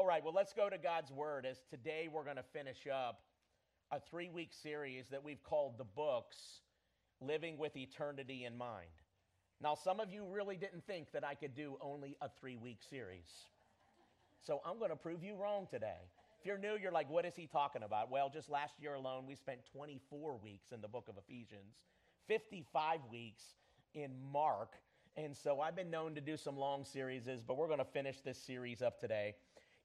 All right, well, let's go to God's Word as today we're going to finish up a three week series that we've called The Books Living with Eternity in Mind. Now, some of you really didn't think that I could do only a three week series. So I'm going to prove you wrong today. If you're new, you're like, what is he talking about? Well, just last year alone, we spent 24 weeks in the book of Ephesians, 55 weeks in Mark. And so I've been known to do some long series, but we're going to finish this series up today.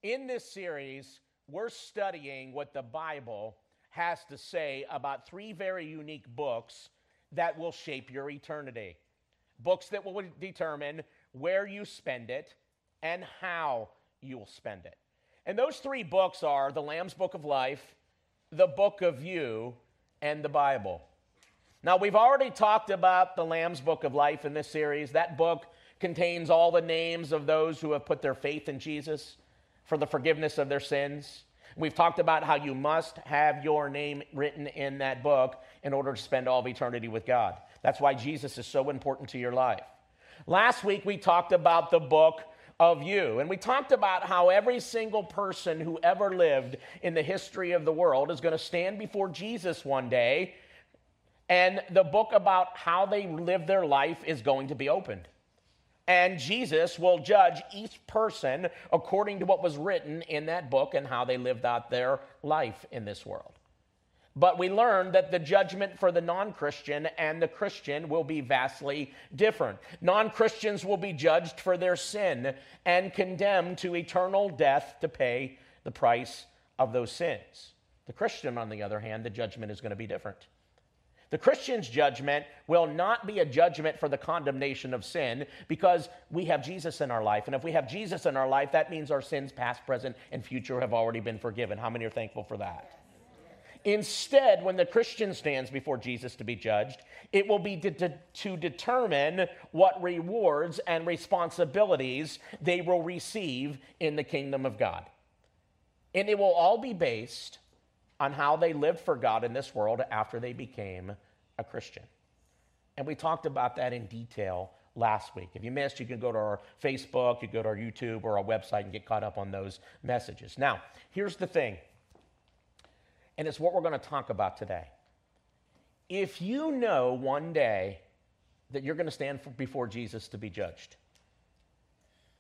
In this series, we're studying what the Bible has to say about three very unique books that will shape your eternity. Books that will determine where you spend it and how you'll spend it. And those three books are the Lamb's Book of Life, the Book of You, and the Bible. Now, we've already talked about the Lamb's Book of Life in this series. That book contains all the names of those who have put their faith in Jesus for the forgiveness of their sins. We've talked about how you must have your name written in that book in order to spend all of eternity with God. That's why Jesus is so important to your life. Last week, we talked about the book of you. And we talked about how every single person who ever lived in the history of the world is going to stand before Jesus one day, and the book about how they live their life is going to be opened. And Jesus will judge each person according to what was written in that book and how they lived out their life in this world. But we learn that the judgment for the non Christian and the Christian will be vastly different. Non Christians will be judged for their sin and condemned to eternal death to pay the price of those sins. The Christian, on the other hand, the judgment is going to be different. The Christian's judgment will not be a judgment for the condemnation of sin because we have Jesus in our life. And if we have Jesus in our life, that means our sins, past, present, and future, have already been forgiven. How many are thankful for that? Instead, when the Christian stands before Jesus to be judged, it will be to, to, to, determine what rewards and responsibilities they will receive in the kingdom of God. And it will all be based on how they lived for God in this world after they became a Christian. And we talked about that in detail last week. If you missed, you can go to our Facebook, you go to our YouTube or our website and get caught up on those messages. Now, here's the thing and it's what we're going to talk about today. If you know one day that you're going to stand before Jesus to be judged,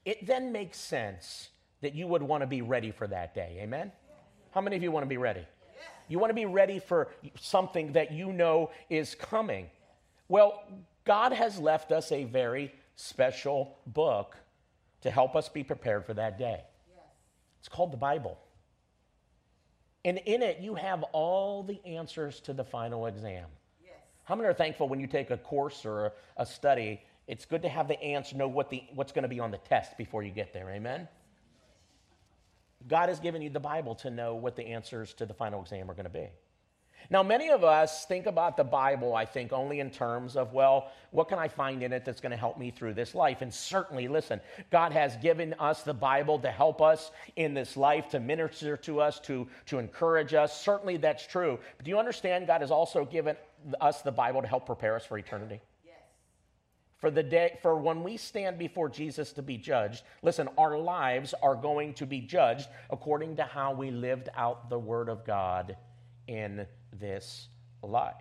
it then makes sense that you would want to be ready for that day. Amen? How many of you want to be ready? You want to be ready for something that you know is coming. Well, God has left us a very special book to help us be prepared for that day. It's called the Bible. And in it, you have all the answers to the final exam. Yes. How many are thankful when you take a course or a, a study? It's good to have the answer, know what the, what's going to be on the test before you get there. Amen? God has given you the Bible to know what the answers to the final exam are going to be. Now, many of us think about the Bible, I think, only in terms of, well, what can I find in it that's going to help me through this life? And certainly, listen, God has given us the Bible to help us in this life, to minister to us, to, to encourage us. Certainly, that's true. But do you understand God has also given us the Bible to help prepare us for eternity? For the day for when we stand before Jesus to be judged listen our lives are going to be judged according to how we lived out the word of God in this life.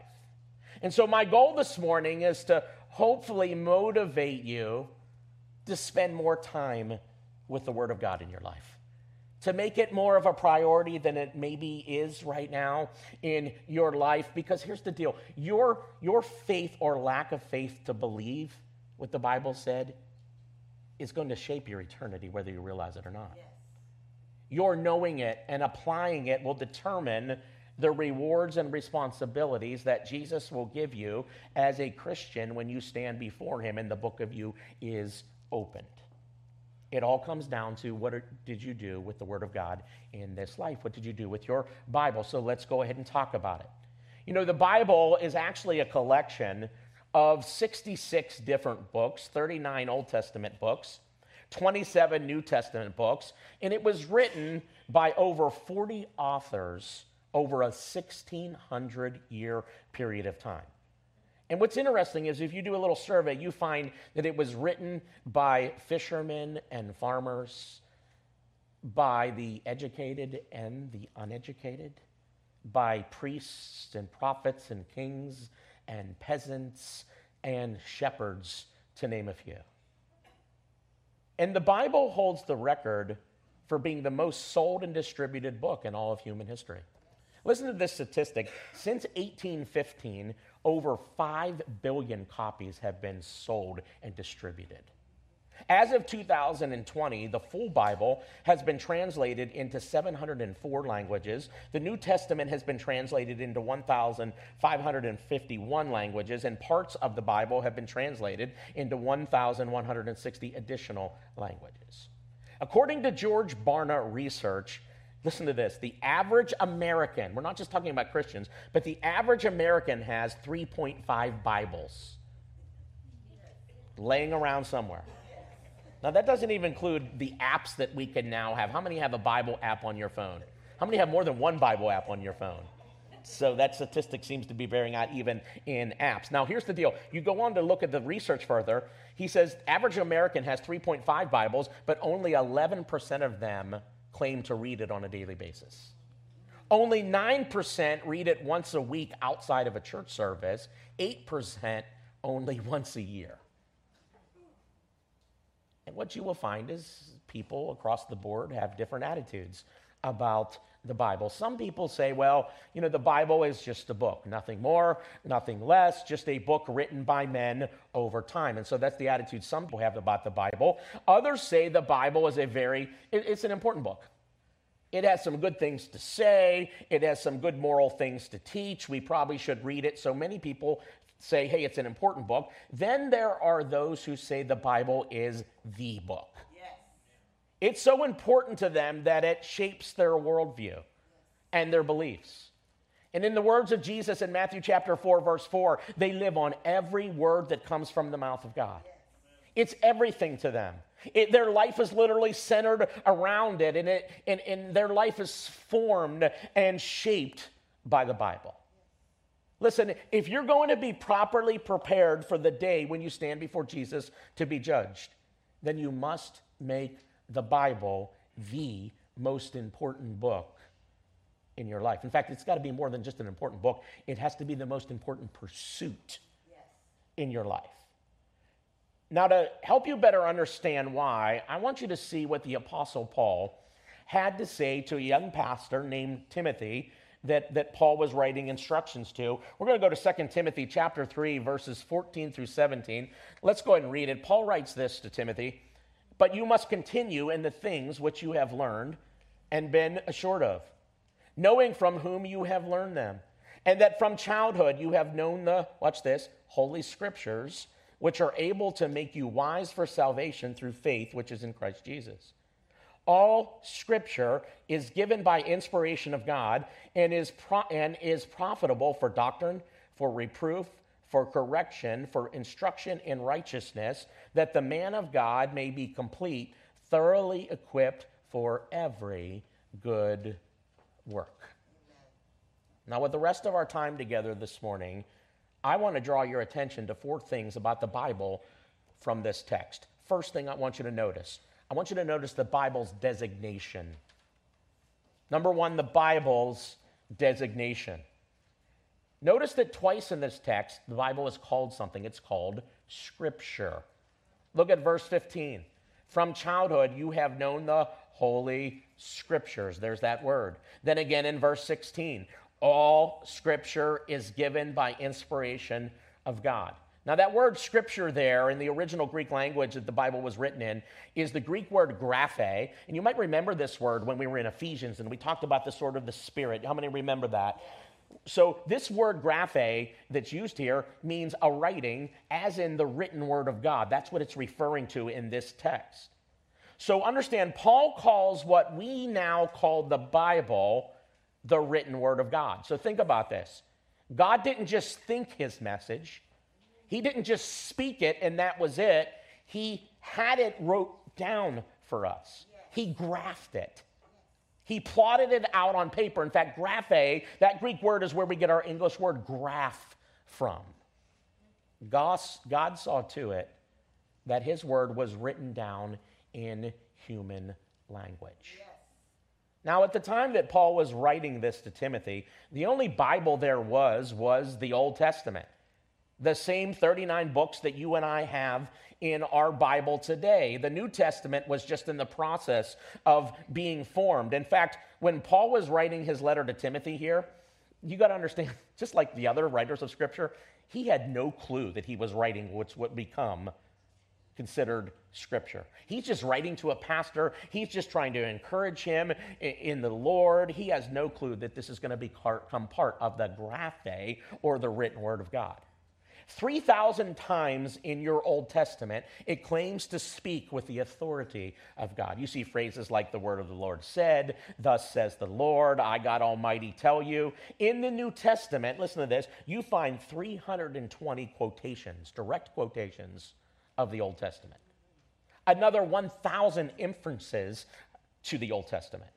And so, my goal this morning is to hopefully motivate you to spend more time with the Word of God in your life, to make it more of a priority than it maybe is right now in your life. Because here's the deal your, your faith or lack of faith to believe what the Bible said is going to shape your eternity, whether you realize it or not. Yes. Your knowing it and applying it will determine the rewards and responsibilities that Jesus will give you as a Christian when you stand before Him and the book of you is opened. It all comes down to what did you do with the Word of God in this life? What did you do with your Bible? So let's go ahead and talk about it. You know, the Bible is actually a collection of 66 different books, 39 Old Testament books, 27 New Testament books, and it was written by over 40 authors over a 1600 year period of time. And what's interesting is if you do a little survey, you find that it was written by fishermen and farmers by the educated and the uneducated, by priests and prophets and kings and peasants and shepherds, to name a few. And the Bible holds the record for being the most sold and distributed book in all of human history. Listen to this statistic. Since 1815, over 5 billion copies have been sold and distributed. As of 2020, the full Bible has been translated into 704 languages. The New Testament has been translated into 1,551 languages, and parts of the Bible have been translated into 1,160 additional languages. According to George Barna Research, listen to this the average American, we're not just talking about Christians, but the average American has 3.5 Bibles laying around somewhere. Now, that doesn't even include the apps that we can now have. How many have a Bible app on your phone? How many have more than one Bible app on your phone? So that statistic seems to be bearing out even in apps. Now, here's the deal. You go on to look at the research further. He says average American has 3.5 Bibles, but only 11% of them claim to read it on a daily basis. Only 9% read it once a week outside of a church service, 8% only once a year. And what you will find is people across the board have different attitudes about the Bible. Some people say, well, you know, the Bible is just a book, nothing more, nothing less, just a book written by men over time. And so that's the attitude some people have about the Bible. Others say the Bible is a very, it's an important book. It has some good things to say. It has some good moral things to teach. We probably should read it. So many people say, hey, it's an important book. Then there are those who say the Bible is the book. Yes. It's so important to them that it shapes their worldview and their beliefs. And in the words of Jesus in Matthew chapter 4, verse 4, they live on every word that comes from the mouth of God. It's everything to them. It, their life is literally centered around it and, it and, and their life is formed and shaped by the Bible. Listen, if you're going to be properly prepared for the day when you stand before Jesus to be judged, then you must make the Bible the most important book in your life. In fact, it's got to be more than just an important book, it has to be the most important pursuit yes. in your life. Now, to help you better understand why, I want you to see what the Apostle Paul had to say to a young pastor named Timothy that, that Paul was writing instructions to. We're going to go to 2 Timothy chapter 3, verses 14 through 17. Let's go ahead and read it. Paul writes this to Timothy But you must continue in the things which you have learned and been assured of, knowing from whom you have learned them, and that from childhood you have known the, watch this, holy scriptures, which are able to make you wise for salvation through faith which is in Christ Jesus. All scripture is given by inspiration of God and is, pro- and is profitable for doctrine, for reproof, for correction, for instruction in righteousness, that the man of God may be complete, thoroughly equipped for every good work. Now, with the rest of our time together this morning, I want to draw your attention to four things about the Bible from this text. First thing I want you to notice I want you to notice the Bible's designation. Number one, the Bible's designation. Notice that twice in this text, the Bible is called something. It's called Scripture. Look at verse 15. From childhood, you have known the Holy Scriptures. There's that word. Then again in verse 16, all Scripture is given by inspiration of God. Now, that word scripture there in the original Greek language that the Bible was written in is the Greek word graphe. And you might remember this word when we were in Ephesians and we talked about the sword of the Spirit. How many remember that? So, this word graphe that's used here means a writing, as in the written word of God. That's what it's referring to in this text. So, understand, Paul calls what we now call the Bible the written word of God. So, think about this God didn't just think his message, he didn't just speak it and that was it. He had it wrote down for us. He graphed it. He plotted it out on paper. In fact, graphe, that Greek word is where we get our English word graph from. God, God saw to it that his word was written down in human language. Now, at the time that Paul was writing this to Timothy, the only Bible there was was the Old Testament. The same 39 books that you and I have in our Bible today. The New Testament was just in the process of being formed. In fact, when Paul was writing his letter to Timothy here, you got to understand, just like the other writers of Scripture, he had no clue that he was writing what's what become considered scripture. He's just writing to a pastor. He's just trying to encourage him in the Lord. He has no clue that this is going to become part of the graphe or the written word of God. 3,000 times in your Old Testament, it claims to speak with the authority of God. You see phrases like the word of the Lord said, Thus says the Lord, I, God Almighty, tell you. In the New Testament, listen to this, you find 320 quotations, direct quotations of the Old Testament. Another 1,000 inferences to the Old Testament.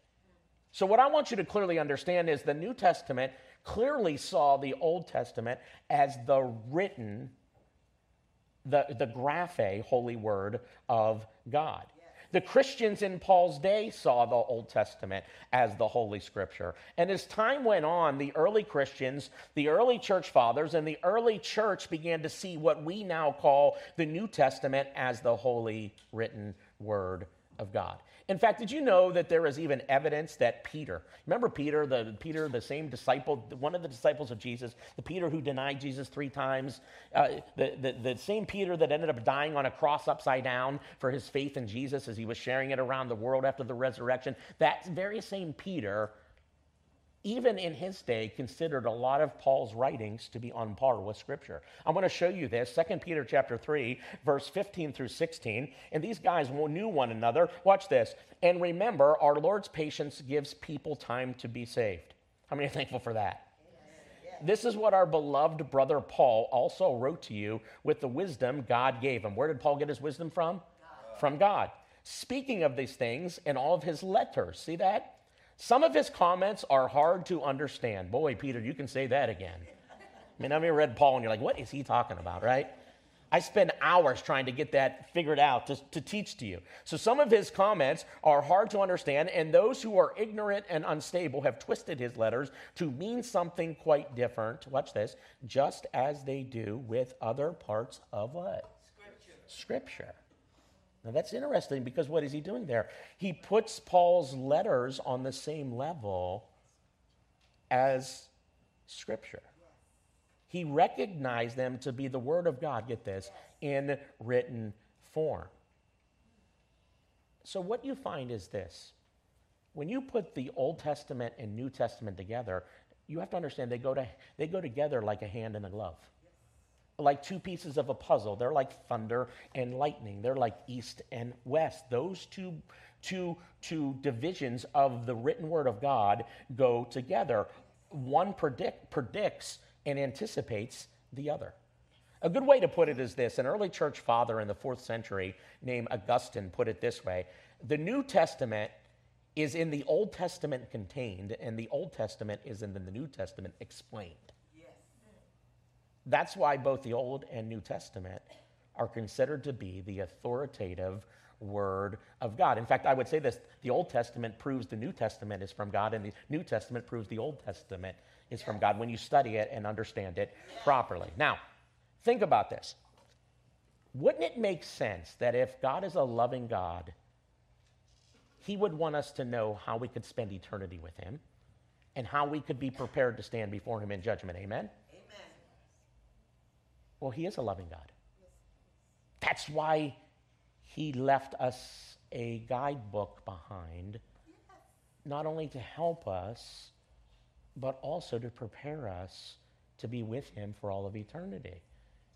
So, what I want you to clearly understand is the New Testament clearly saw the Old Testament as the written, the, the graphe, holy word of God. The Christians in Paul's day saw the Old Testament as the Holy Scripture. And as time went on, the early Christians, the early church fathers, and the early church began to see what we now call the New Testament as the Holy Written Word of God. In fact, did you know that there is even evidence that Peter, remember Peter, the Peter, the same disciple, one of the disciples of Jesus, the Peter who denied Jesus three times, uh, the, the, the same Peter that ended up dying on a cross upside down for his faith in Jesus as he was sharing it around the world after the resurrection, that very same Peter even in his day, considered a lot of Paul's writings to be on par with Scripture. I'm going to show you this, 2 Peter chapter 3, verse 15 through 16. And these guys knew one another. Watch this. And remember, our Lord's patience gives people time to be saved. How many are thankful for that? This is what our beloved brother Paul also wrote to you with the wisdom God gave him. Where did Paul get his wisdom from? God. From God. Speaking of these things in all of his letters. See that? Some of his comments are hard to understand. Boy, Peter, you can say that again. I mean, I've ever read Paul and you're like, what is he talking about, right? I spend hours trying to get that figured out to, to teach to you. So some of his comments are hard to understand, and those who are ignorant and unstable have twisted his letters to mean something quite different. Watch this, just as they do with other parts of what? Scripture. Scripture. Now that's interesting because what is he doing there? He puts Paul's letters on the same level as Scripture. He recognized them to be the Word of God, get this, in written form. So, what you find is this when you put the Old Testament and New Testament together, you have to understand they go, to, they go together like a hand and a glove like two pieces of a puzzle. They're like thunder and lightning. They're like east and west. Those two, two, two divisions of the written word of God go together. One predict, predicts and anticipates the other. A good way to put it is this an early church father in the fourth century named Augustine put it this way The New Testament is in the Old Testament contained, and the Old Testament is in the New Testament explained. That's why both the Old and New Testament are considered to be the authoritative Word of God. In fact, I would say this the Old Testament proves the New Testament is from God, and the New Testament proves the Old Testament is from God when you study it and understand it properly. Now, think about this. Wouldn't it make sense that if God is a loving God, He would want us to know how we could spend eternity with Him and how we could be prepared to stand before Him in judgment? Amen? Well, He is a loving God. That's why He left us a guidebook behind, not only to help us, but also to prepare us to be with Him for all of eternity.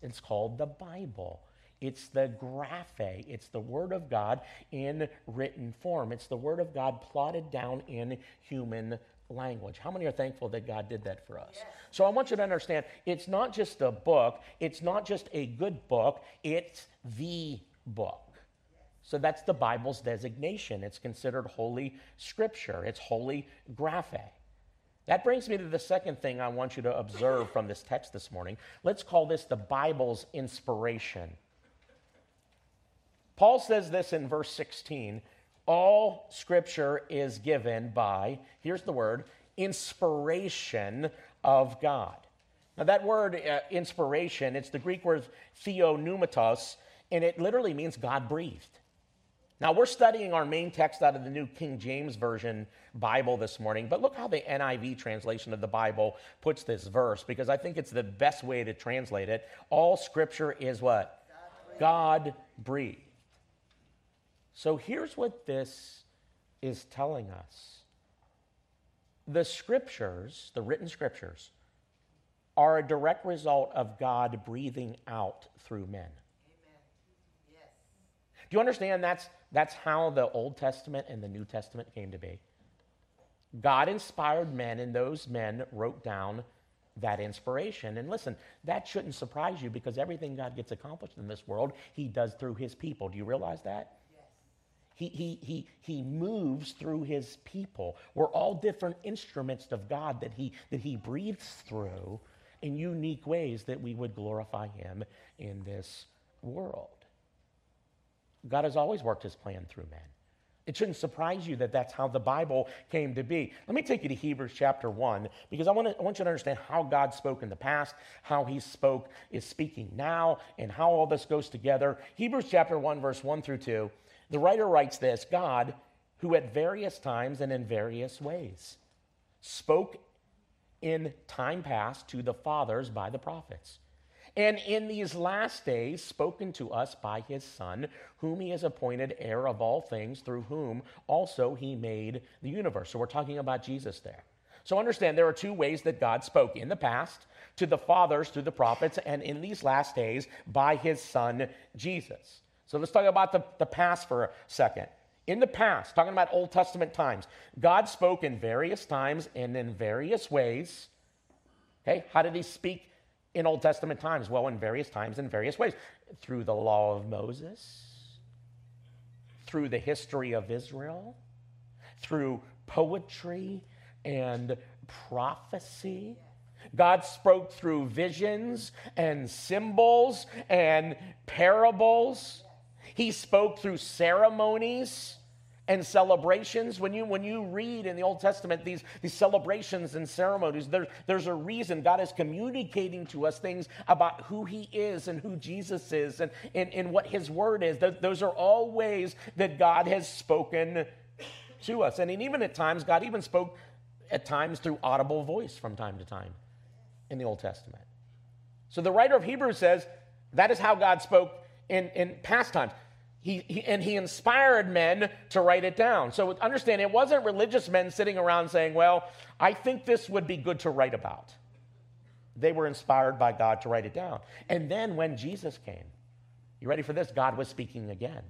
It's called the Bible. It's the graphe. It's the Word of God in written form. It's the Word of God plotted down in human language. How many are thankful that God did that for us? Yes. So I want you to understand it's not just a book, it's not just a good book, it's the book. So that's the Bible's designation. It's considered holy scripture, it's holy graphe. That brings me to the second thing I want you to observe from this text this morning. Let's call this the Bible's inspiration. Paul says this in verse 16 All scripture is given by, here's the word, inspiration of God. Now, that word uh, inspiration, it's the Greek word theopneustos, and it literally means God breathed. Now, we're studying our main text out of the New King James Version Bible this morning, but look how the NIV translation of the Bible puts this verse because I think it's the best way to translate it. All scripture is what? God breathed. So here's what this is telling us the scriptures, the written scriptures, are a direct result of God breathing out through men. Yes. Do you understand that's, that's how the Old Testament and the New Testament came to be? God inspired men, and those men wrote down that inspiration. And listen, that shouldn't surprise you because everything God gets accomplished in this world, He does through His people. Do you realize that? He, he, he, he moves through his people. We're all different instruments of God that he, that he breathes through in unique ways that we would glorify him in this world. God has always worked his plan through men. It shouldn't surprise you that that's how the Bible came to be. Let me take you to Hebrews chapter 1 because I want, to, I want you to understand how God spoke in the past, how he spoke, is speaking now, and how all this goes together. Hebrews chapter 1, verse 1 through 2. The writer writes this God, who at various times and in various ways spoke in time past to the fathers by the prophets, and in these last days spoken to us by his Son, whom he has appointed heir of all things, through whom also he made the universe. So we're talking about Jesus there. So understand there are two ways that God spoke in the past to the fathers through the prophets, and in these last days by his Son, Jesus. So let's talk about the, the past for a second. In the past, talking about Old Testament times, God spoke in various times and in various ways. Okay, how did he speak in Old Testament times? Well, in various times in various ways. Through the law of Moses, through the history of Israel, through poetry and prophecy. God spoke through visions and symbols and parables. He spoke through ceremonies and celebrations. When you, when you read in the Old Testament these, these celebrations and ceremonies, there, there's a reason God is communicating to us things about who He is and who Jesus is and, and, and what His Word is. Those are all ways that God has spoken to us. And even at times, God even spoke at times through audible voice from time to time in the Old Testament. So the writer of Hebrews says that is how God spoke in, in past times. He, he, and he inspired men to write it down. So understand, it wasn't religious men sitting around saying, Well, I think this would be good to write about. They were inspired by God to write it down. And then when Jesus came, you ready for this? God was speaking again.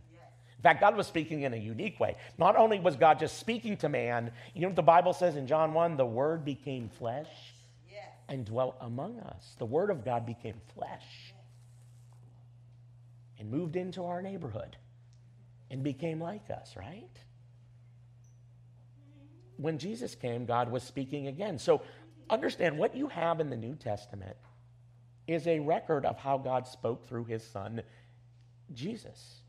In fact, God was speaking in a unique way. Not only was God just speaking to man, you know what the Bible says in John 1 the Word became flesh and dwelt among us. The Word of God became flesh and moved into our neighborhood and became like us, right? When Jesus came, God was speaking again. So understand what you have in the New Testament is a record of how God spoke through his son, Jesus.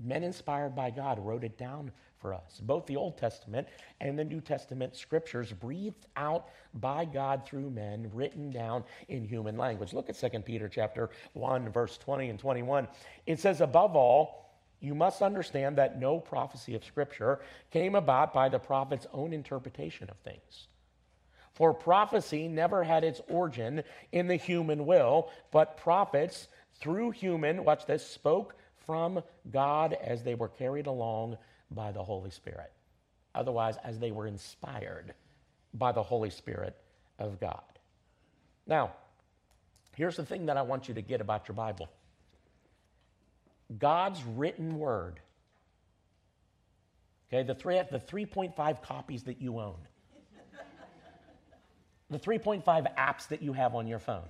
Men inspired by God wrote it down for us. Both the Old Testament and the New Testament scriptures breathed out by God through men, written down in human language. Look at 2 Peter chapter 1 verse 20 and 21. It says above all, you must understand that no prophecy of scripture came about by the prophet's own interpretation of things. For prophecy never had its origin in the human will, but prophets through human, watch this, spoke from God as they were carried along by the Holy Spirit. Otherwise, as they were inspired by the Holy Spirit of God. Now, here's the thing that I want you to get about your Bible God's written word. Okay, the, three, the 3.5 copies that you own, the 3.5 apps that you have on your phone,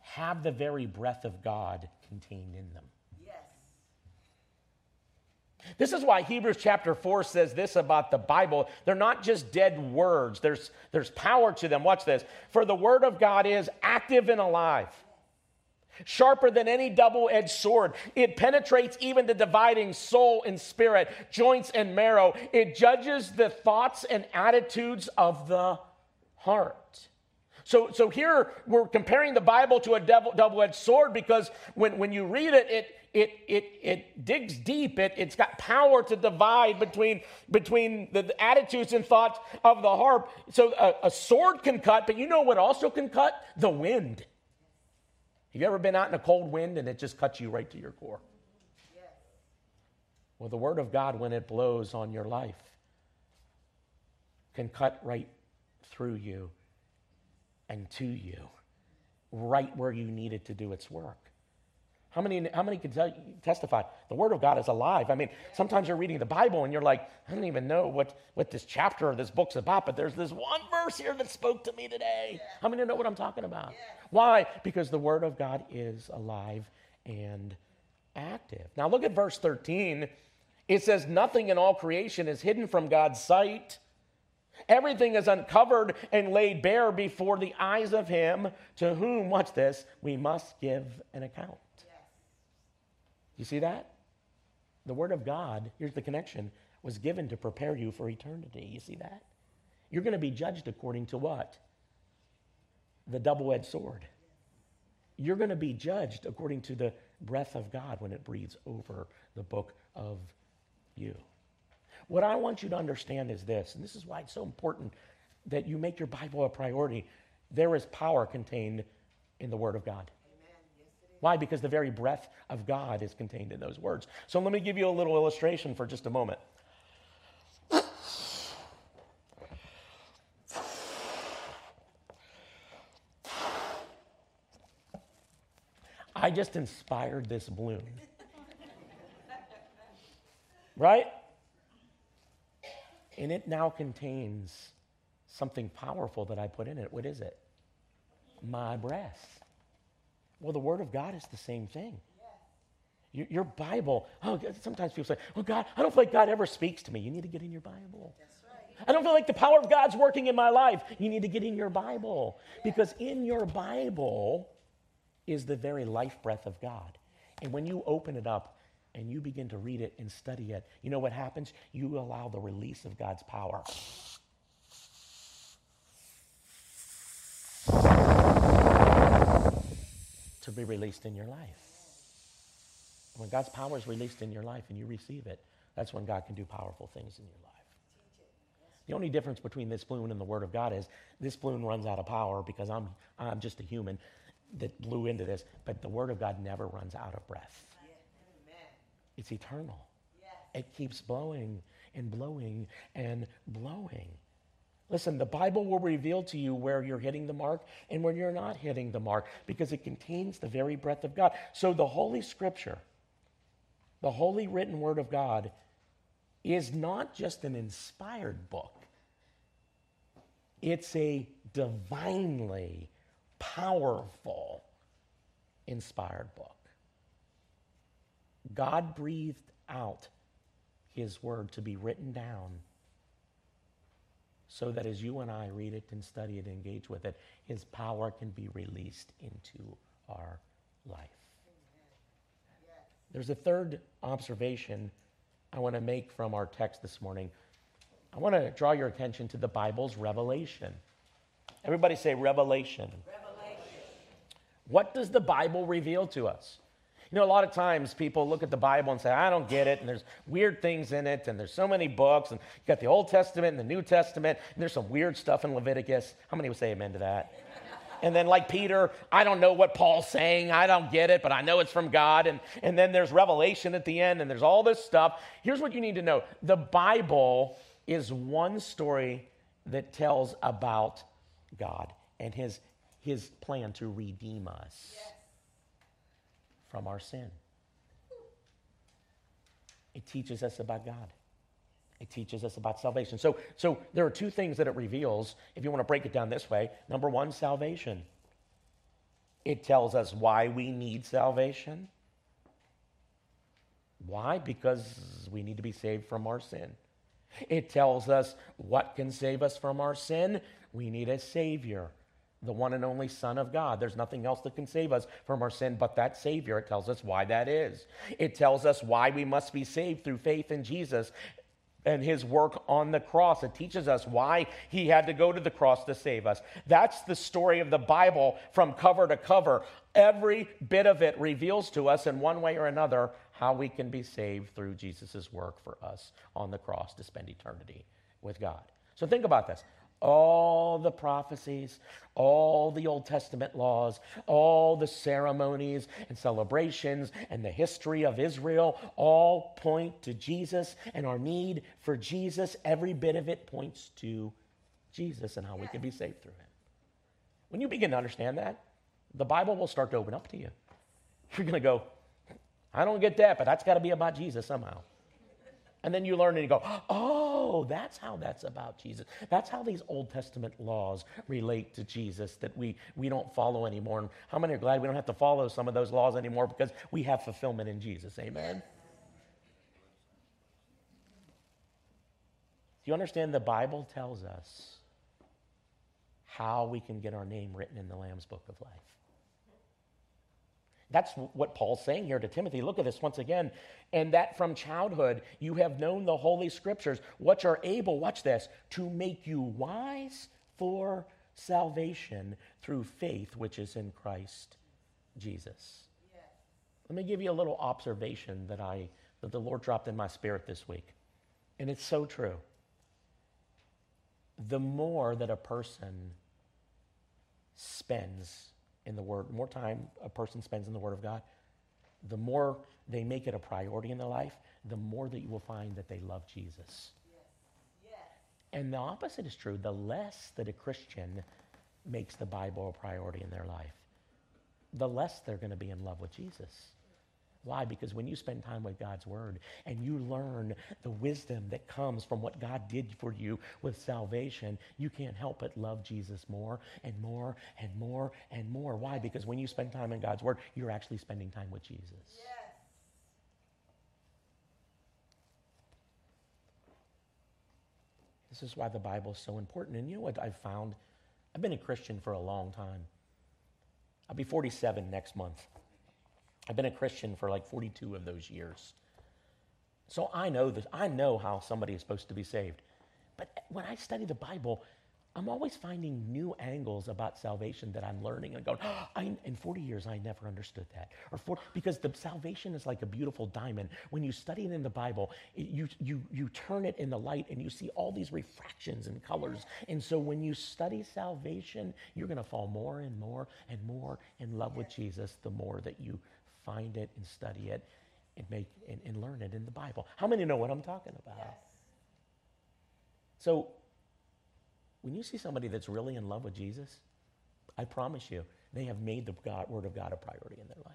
have the very breath of God contained in them. This is why Hebrews chapter 4 says this about the Bible. They're not just dead words, there's, there's power to them. Watch this. For the word of God is active and alive. sharper than any double edged sword. It penetrates even the dividing soul and spirit, joints and marrow. It judges the thoughts and attitudes of the heart. So, so here we're comparing the Bible to a double edged sword because when, when you read it, it, it, it, it digs deep. It, it's got power to divide between, between the, attitudes and thoughts of the heart. So a, a sword can cut, but you know what also can cut? The wind. Have you ever been out in a cold wind and it just cuts you right to your core? Well, the Word of God, when it blows on your life, can cut right through you and to you, right where you need it to do its work. How many, how many can tell, testify? The Word of God is alive. I mean, sometimes you're reading the Bible and you're like, I don't even know what, what this chapter or this book's about, but there's this one verse here that spoke to me today. How many know what I'm talking about? Why? Because the Word of God is alive and active. Now, look at verse 13. It says, Nothing in all creation is hidden from God's sight. Everything is uncovered and laid bare before the eyes of Him to whom, watch this, we must give an account. You see that? The Word of God, here's the connection, was given to prepare you for eternity. You see that? You're going to be judged according to what? The double edged sword. You're going to be judged according to the breath of God when it breathes over the book of you. What I want you to understand is this, and this is why it's so important that you make your Bible a priority. There is power contained in the Word of God. Why? Because the very breath of God is contained in those words. So let me give you a little illustration for just a moment. I just inspired this balloon. right? And it now contains something powerful that I put in it. What is it? My breath. Well, the Word of God is the same thing. Your, your Bible, oh, sometimes people say, oh, God, I don't feel like God ever speaks to me. You need to get in your Bible. I don't feel like the power of God's working in my life. You need to get in your Bible. Because in your Bible is the very life breath of God. And when you open it up and you begin to read it and study it, you know what happens? You allow the release of God's power. To be released in your life. When God's power is released in your life and you receive it, that's when God can do powerful things in your life. The only difference between this balloon and the Word of God is this balloon runs out of power because I'm, I'm just a human that blew into this, but the Word of God never runs out of breath. It's eternal. It keeps blowing and blowing and blowing. Listen, the Bible will reveal to you where you're hitting the mark and where you're not hitting the mark because it contains the very breath of God. So the Holy Scripture, the holy written word of God, is not just an inspired book, it's a divinely powerful inspired book. God breathed out his word to be written down so that as you and I read it and study it and engage with it, his power can be released into our life. There's a third observation I want to make from our text this morning. I want to draw your attention to the Bible's revelation. Everybody say revelation. revelation. What does the Bible reveal to us? You know, a lot of times people look at the Bible and say, I don't get it, and there's weird things in it, and there's so many books, and you got the Old Testament and the New Testament, and there's some weird stuff in Leviticus. How many would say amen to that? And then, like Peter, I don't know what Paul's saying. I don't get it, but I know it's from God. And, and then there's Revelation at the end, and there's all this stuff. Here's what you need to know the Bible is one story that tells about God and his, his plan to redeem us. Yes from our sin. It teaches us about God. It teaches us about salvation. So, so there are two things that it reveals, if you want to break it down this way. Number one, salvation. It tells us why we need salvation. Why? Because we need to be saved from our sin. It tells us what can save us from our sin. We need a Savior. The one and only Son of God. There's nothing else that can save us from our sin but that Savior. It tells us why that is. It tells us why we must be saved through faith in Jesus and his work on the cross. It teaches us why he had to go to the cross to save us. That's the story of the Bible from cover to cover. Every bit of it reveals to us in one way or another how we can be saved through Jesus' work for us on the cross to spend eternity with God. So think about this all the prophecies, all the Old Testament laws, all the ceremonies and celebrations and the history of Israel all point to Jesus and our need for Jesus. Every bit of it points to Jesus and how we can be saved through him. When you begin to understand that, the Bible will start to open up to you. You're going to go, I don't get that, but that's got to be about Jesus somehow. And then you learn and you go, oh, that's how that's about Jesus. That's how these Old Testament laws relate to Jesus that we, we don't follow anymore. And how many are glad we don't have to follow some of those laws anymore because we have fulfillment in Jesus? Amen. Do you understand the Bible tells us how we can get our name written in the Lamb's book of life? That's what Paul's saying here to Timothy. Look at this once again. And that from childhood you have known the Holy Scriptures, which are able, watch this, to make you wise for salvation through faith which is in Christ Jesus. Yes. Let me give you a little observation that I that the Lord dropped in my spirit this week. And it's so true. The more that a person spends in the Word, the more time a person spends in the Word of God, the more they make it a priority in their life, the more that you will find that they love Jesus. Yes. Yes. And the opposite is true. The less that a Christian makes the Bible a priority in their life, the less they're going to be in love with Jesus. Why? Because when you spend time with God's Word and you learn the wisdom that comes from what God did for you with salvation, you can't help but love Jesus more and more and more and more. Why? Because when you spend time in God's Word, you're actually spending time with Jesus. Yes. This is why the Bible is so important. And you know what I've found? I've been a Christian for a long time. I'll be 47 next month. I've been a Christian for like 42 of those years. So I know this. I know how somebody is supposed to be saved. But when I study the Bible, I'm always finding new angles about salvation that I'm learning and going, oh, I, in 40 years, I never understood that. Or for, because the salvation is like a beautiful diamond. When you study it in the Bible, it, you, you, you turn it in the light and you see all these refractions and colors. And so when you study salvation, you're going to fall more and more and more in love with Jesus the more that you find it and study it and make and, and learn it in the Bible. How many know what I'm talking about? Yes. So when you see somebody that's really in love with Jesus, I promise you, they have made the God, Word of God a priority in their life.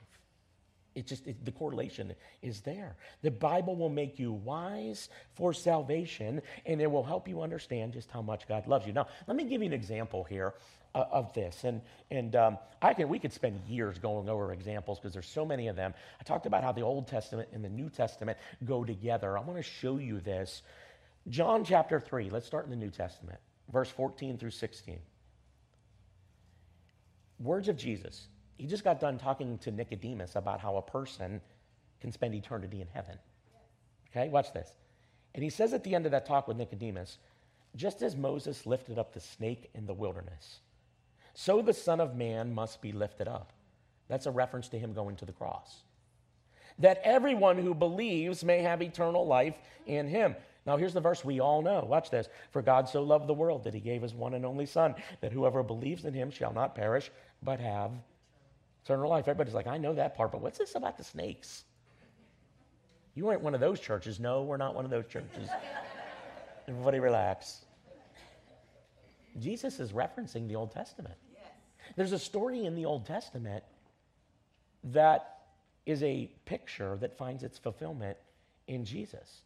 It just it, the correlation is there. The Bible will make you wise for salvation, and it will help you understand just how much God loves you. Now, let me give you an example here of this. And, and um, I can, we could spend years going over examples because there's so many of them. I talked about how the Old Testament and the New Testament go together. I want to show you this. John chapter 3, let's start in the New Testament, verse 14 through 16. Words of Jesus. He just got done talking to Nicodemus about how a person can spend eternity in heaven. Okay, watch this. And he says at the end of that talk with Nicodemus, just as Moses lifted up the snake in the wilderness, so the Son of Man must be lifted up. That's a reference to him going to the cross. That everyone who believes may have eternal life in him. Now, here's the verse we all know. Watch this. For God so loved the world that he gave his one and only Son, that whoever believes in him shall not perish, but have eternal life. Everybody's like, I know that part, but what's this about the snakes? You ain't one of those churches. No, we're not one of those churches. Everybody relax. Jesus is referencing the Old Testament. There's a story in the Old Testament that is a picture that finds its fulfillment in Jesus.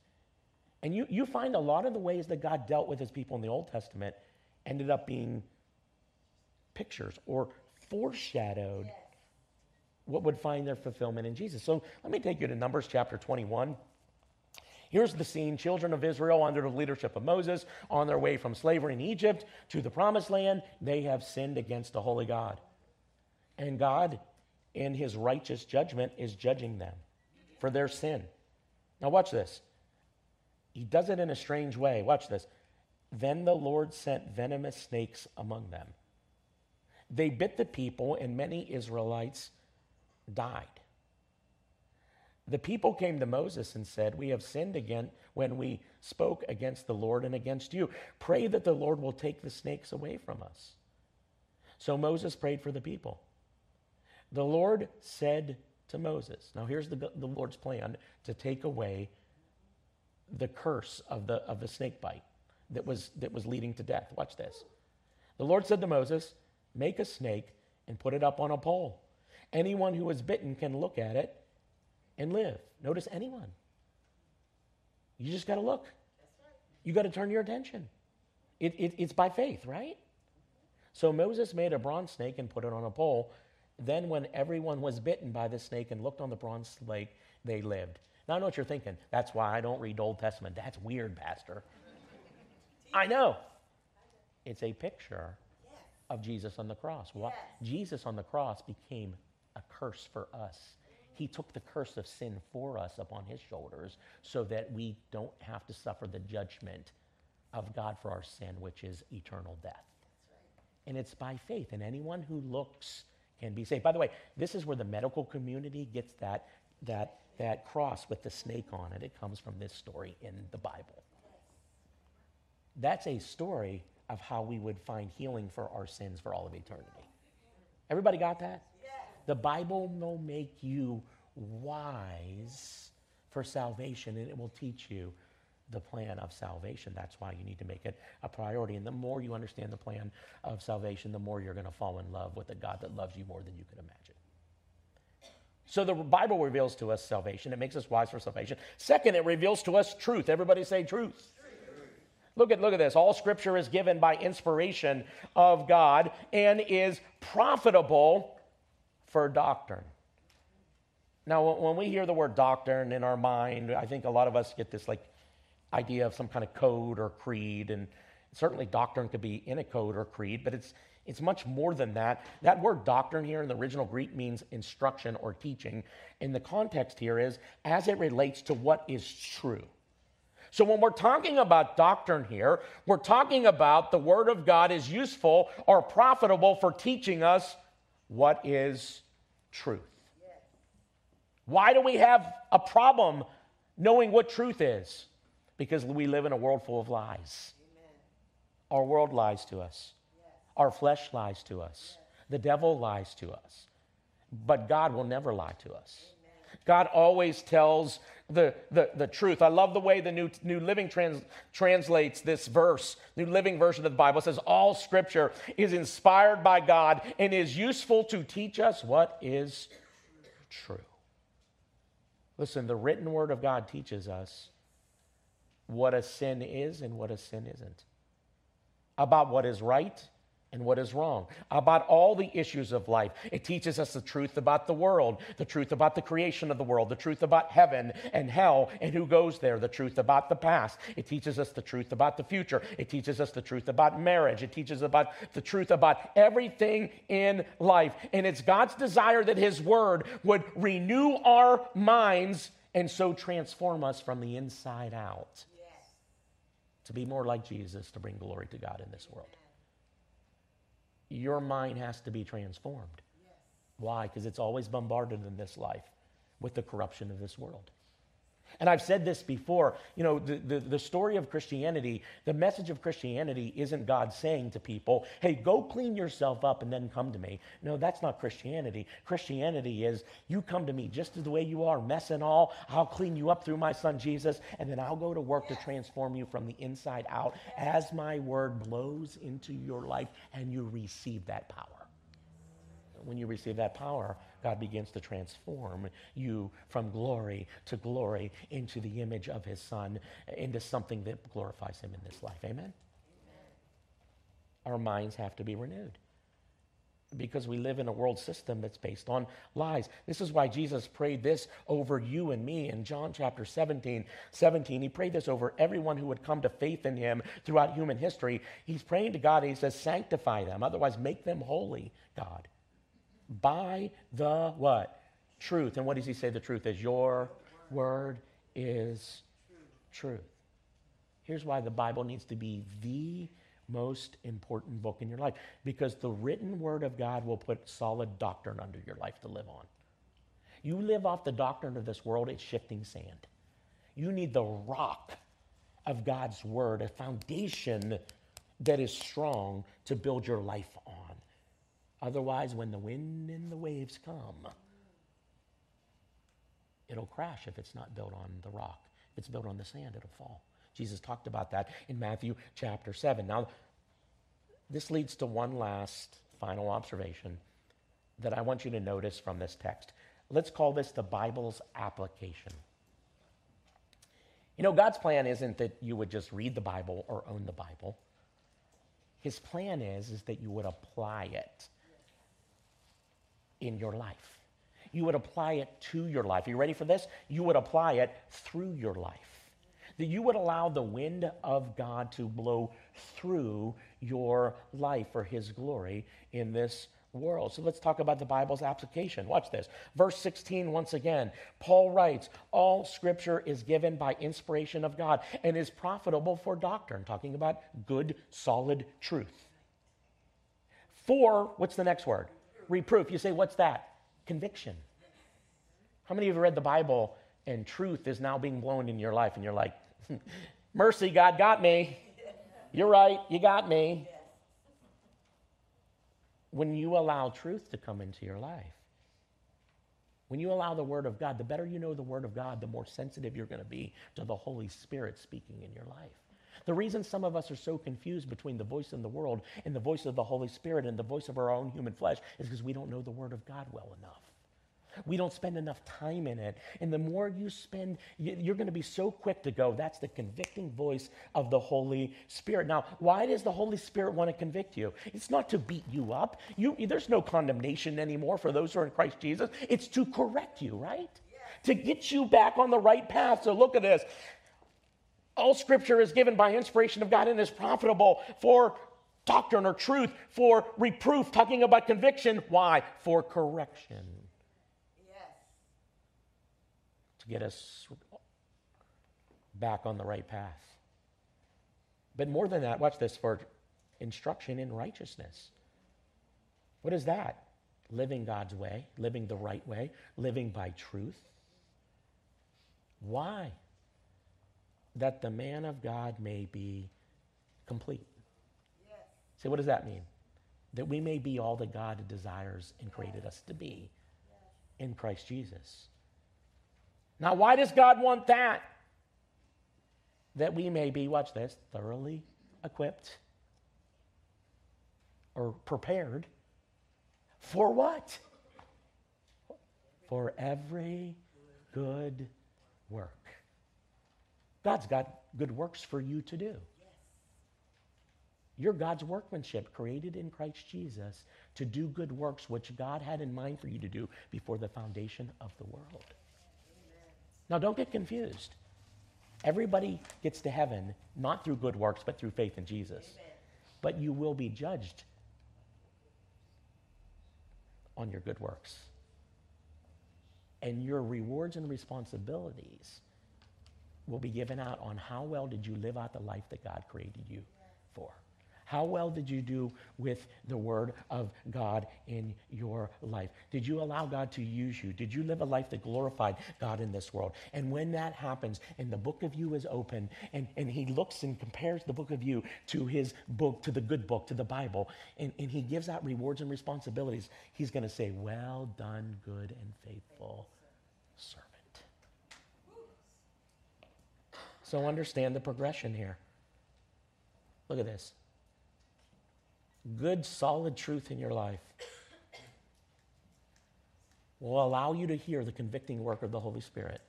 And you, you find a lot of the ways that God dealt with his people in the Old Testament ended up being pictures or foreshadowed yes. what would find their fulfillment in Jesus. So let me take you to Numbers chapter 21. Here's the scene children of Israel, under the leadership of Moses, on their way from slavery in Egypt to the promised land, they have sinned against the holy God. And God, in his righteous judgment, is judging them for their sin. Now, watch this. He does it in a strange way. Watch this. Then the Lord sent venomous snakes among them. They bit the people, and many Israelites died. The people came to Moses and said, We have sinned again when we spoke against the Lord and against you. Pray that the Lord will take the snakes away from us. So Moses prayed for the people. The Lord said to Moses, Now here's the, the Lord's plan to take away the curse of the, of the snake bite that was, that was leading to death. Watch this. The Lord said to Moses, Make a snake and put it up on a pole. Anyone who is bitten can look at it and live. Notice anyone. You just got to look. You got to turn your attention. It, it, it's by faith, right? So Moses made a bronze snake and put it on a pole. Then, when everyone was bitten by the snake and looked on the bronze snake, they lived. Now, I know what you're thinking. That's why I don't read Old Testament. That's weird, Pastor. I know. It's a picture of Jesus on the cross. What? Jesus on the cross became a curse for us. He took the curse of sin for us upon his shoulders so that we don't have to suffer the judgment of God for our sin, which is eternal death. Right. And it's by faith, and anyone who looks can be saved. By the way, this is where the medical community gets that, that, that cross with the snake on it. It comes from this story in the Bible. That's a story of how we would find healing for our sins for all of eternity. Everybody got that? The Bible will make you wise for salvation and it will teach you the plan of salvation. That's why you need to make it a priority. And the more you understand the plan of salvation, the more you're going to fall in love with a God that loves you more than you can imagine. So the Bible reveals to us salvation. It makes us wise for salvation. Second, it reveals to us truth. Everybody say truth. Look at, look at this. All scripture is given by inspiration of God and is profitable for doctrine. Now, when we hear the word doctrine in our mind, I think a lot of us get this like idea of some kind of code or creed, and certainly doctrine could be in a code or creed, but it's it's much more than that. That word doctrine here in the original Greek means instruction or teaching. And the context here is as it relates to what is true. So when we're talking about doctrine here, we're talking about the Word of God is useful or profitable for teaching us what is truth. Why do we have a problem knowing what truth is? Because we live in a world full of lies. Amen. Our world lies to us, yes. our flesh lies to us, yes. the devil lies to us. But God will never lie to us. Amen. God always tells the, the, the truth. I love the way the New, New Living trans, translates this verse. New Living Version of the Bible says, All scripture is inspired by God and is useful to teach us what is true. Listen, the written word of God teaches us what a sin is and what a sin isn't, about what is right and what is wrong, about all the issues of life. It teaches us the truth about the world, the truth about the creation of the world, the truth about heaven and hell and who goes there, the truth about the past. It teaches us the truth about the future. It teaches us the truth about marriage. It teaches about the truth about everything in life. And it's God's desire that His Word would renew our minds and so transform us from the inside out yes. to be more like Jesus, to bring glory to God in this world your mind has to be transformed. Yes. Why? Because it's always bombarded in this life with the corruption of this world. And I've said this before, you know, the, the, the, story of Christianity, the message of Christianity isn't God saying to people, hey, go clean yourself up and then come to me. No, that's not Christianity. Christianity is you come to me just as the way you are, mess and all. I'll clean you up through my son Jesus, and then I'll go to work to transform you from the inside out as my word blows into your life and you receive that power. When you receive that power, God begins to transform you from glory to glory into the image of his son, into something that glorifies him in this life. Amen? Amen. Our minds have to be renewed. because we live in a world system that's based on lies. This is why Jesus prayed this over you and me in John chapter 17. 17, he prayed this over everyone who would come to faith in him throughout human history. He's praying to God, he says, sanctify them, otherwise make them holy, God. By the what? Truth. And what does he say the truth is? Your word is truth. Here's why the Bible needs to be the most important book in your life because the written word of God will put solid doctrine under your life to live on. You live off the doctrine of this world, it's shifting sand. You need the rock of God's word, a foundation that is strong to build your life on. Otherwise, when the wind and the waves come, it'll crash if it's not built on the rock. If it's built on the sand, it'll fall. Jesus talked about that in Matthew chapter 7. Now, this leads to one last final observation that I want you to notice from this text. Let's call this the Bible's application. You know, God's plan isn't that you would just read the Bible or own the Bible. His plan is, is that you would apply it in your life. You would apply it to your life. Are you ready for this? You would apply it through your life that you would allow the wind of God to blow through your life for His glory in this world. So let's talk about the Bible's application. Watch this. Verse 16, once again, Paul writes, All scripture is given by inspiration of God and is profitable for doctrine, talking about good, solid truth. For, what's the next word? Reproof. You say, What's that? Conviction. How many of you have read the Bible and truth is now being blown in your life and you're like, hmm, Mercy, God got me. You're right, you got me. When you allow truth to come into your life, when you allow the Word of God, the better you know the Word of God, the more sensitive you're going to be to the Holy Spirit speaking in your life. The reason some of us are so confused between the voice in the world and the voice of the Holy Spirit and the voice of our own human flesh is because we don't know the Word of God well enough. We don't spend enough time in it. And the more you spend, you're going to be so quick to go, that's the convicting voice of the Holy Spirit. Now, why does the Holy Spirit want to convict you? It's not to beat you up. You, there's no condemnation anymore for those who are in Christ Jesus. It's to correct you, right? To get you back on the right path. So look at this. All scripture is given by inspiration of God and is profitable for doctrine or truth, for reproof, talking about conviction. Why? For correction Yes. to get us back on the right path. But more than that, watch this for instruction in righteousness. What is that? Living God's way, living the right way, living by truth. Why? That the man of God may be complete. Yes. See, what does that mean? That we may be all that God desires and created us to be yes. in Christ Jesus. Now, why does God want that? That we may be, watch this, thoroughly equipped or prepared for what? For every good work. God's got good works for you to do. You're God's workmanship, created in Christ Jesus to do good works which God had in mind for you to do before the foundation of the world. Now, don't get confused. Everybody gets to heaven not through good works, but through faith in Jesus. Amen. But you will be judged on your good works. And your rewards and responsibilities will be given out on how well did you live out the life that God created you for. How well did you do with the Word of God in your life? Did you allow God to use you? Did you live a life that glorified God in this world? And when that happens, and the book of you is open, and, and He looks and compares the book of you to His book, to the good book, to the Bible, and, and He gives out rewards and responsibilities, He's going to say, Well done, good and faithful servant. So understand the progression here. Look at this good, solid truth in your life will allow you to hear the convicting work of the Holy Spirit,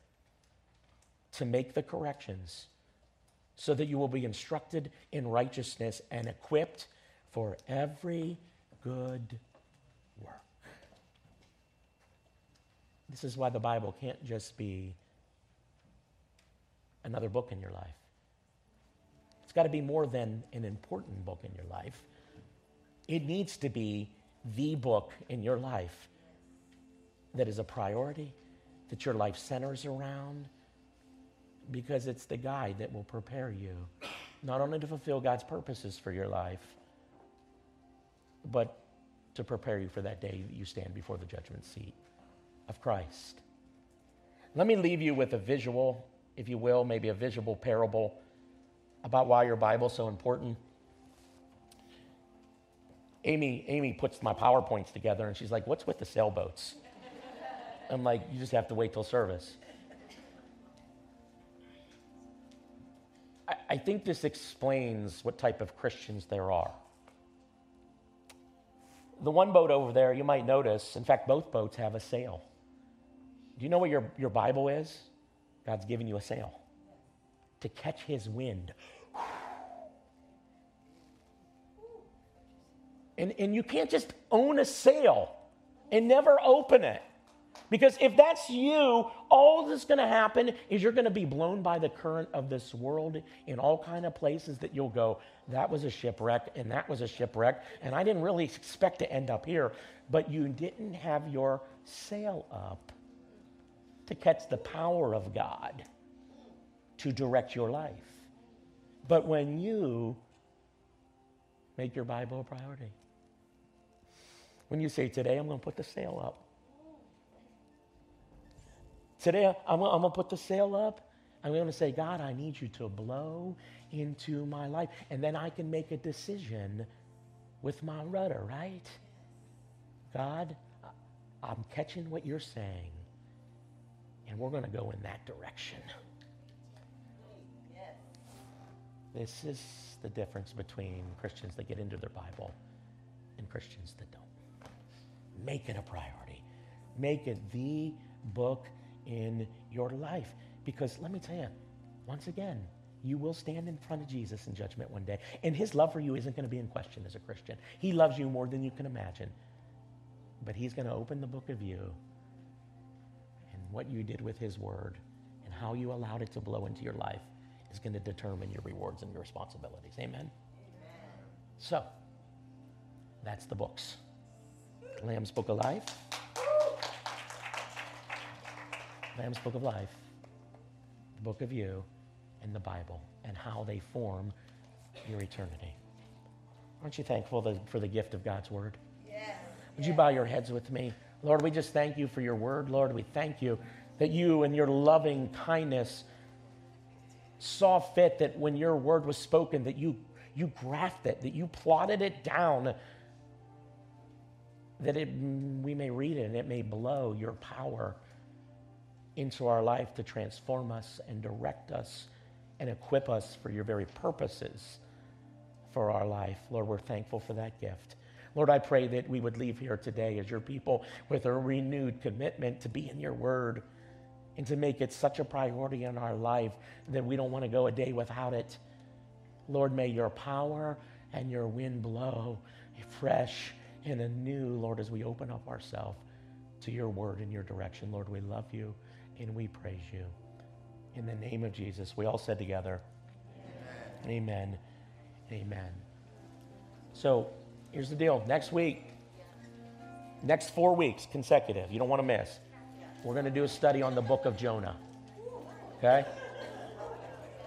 to make the corrections, so that you will be instructed in righteousness and equipped for every good work. This is why the Bible can't just be another book in your life. It's got to be more than an important book in your life. It needs to be the book in your life that is a priority, that your life centers around, because it's the guide that will prepare you not only to fulfill God's purposes for your life, but to prepare you for that day that you stand before the judgment seat of Christ. Let me leave you with a visual, if you will, maybe a visual parable about why your Bible's so important. Amy, Amy puts my PowerPoints together and she's like, What's with the sailboats? I'm like, You just have to wait till service. I, I think this explains what type of Christians there are. The one boat over there, you might notice, in fact, both boats have a sail. Do you know what your, your Bible is? God's given you a sail to catch his wind. And, and you can't just own a sail and never open it. Because if that's you, all that's going to happen is you're going to be blown by the current of this world in all kind of places that you'll go, that was a shipwreck and that was a shipwreck and I didn't really expect to end up here, but you didn't have your sail up to catch the power of God to direct your life. But when you make your Bible a priority, when you say, Today I'm going to put the sail up, Today, I'm, I'm going to put the sail up. I'm going to say, God, I need you to blow into my life. And then I can make a decision with my rudder, right? God, I'm catching what you're saying, and we're going to go in that direction. This is the difference between Christians that get into their Bible and Christians that don't. Make it a priority. Make it the book in your life. Because let me tell you, once again, you will stand in front of Jesus in judgment one day. And his love for you isn't going to be in question as a Christian. He loves you more than you can imagine. But he's going to open the book of you what you did with his word and how you allowed it to blow into your life is going to determine your rewards and your responsibilities. Amen? Amen. So, that's the books. Lamb's Book of Life. Lamb's Book of Life, the Book of You, and the Bible, and how they form your eternity. Aren't you thankful for the gift of God's Word? Yes. Would you bow your heads with me? Lord, we just thank you for your Word. Lord, we thank you that you and your loving kindness saw fit that when your Word was spoken, that you, you graphed it, that you plotted it down, that it, we may read it and it may blow your power into our life to transform us and direct us and equip us for your very purposes for our life. Lord, we're thankful for that gift. Lord, I pray that we would leave here today as your people with a renewed commitment to be in your word and to make it such a priority in our life that we don't want to go a day without it. Lord, may your power and your wind blow fresh and anew, Lord, as we open up ourselves to your word and your direction. Lord, we love you and we praise you. In the name of Jesus, we all said together, Amen. Amen. Amen. So here's the deal. Next week, next four weeks consecutive, you don't want to miss. We're going to do a study on the book of Jonah. Okay?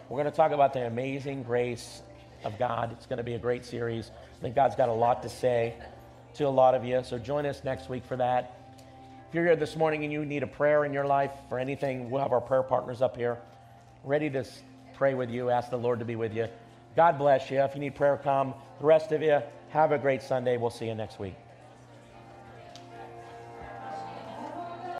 We're going to talk about the amazing grace of God. It's going to be a great series. I think God's got a lot to say to a lot of you. So join us next week for that. If you're here this morning and you need a prayer in your life for anything, we'll have our prayer partners up here ready to pray with you, ask the Lord to be with you. God bless you. If you need prayer, come. The rest of you, have a great Sunday. We'll see you next week.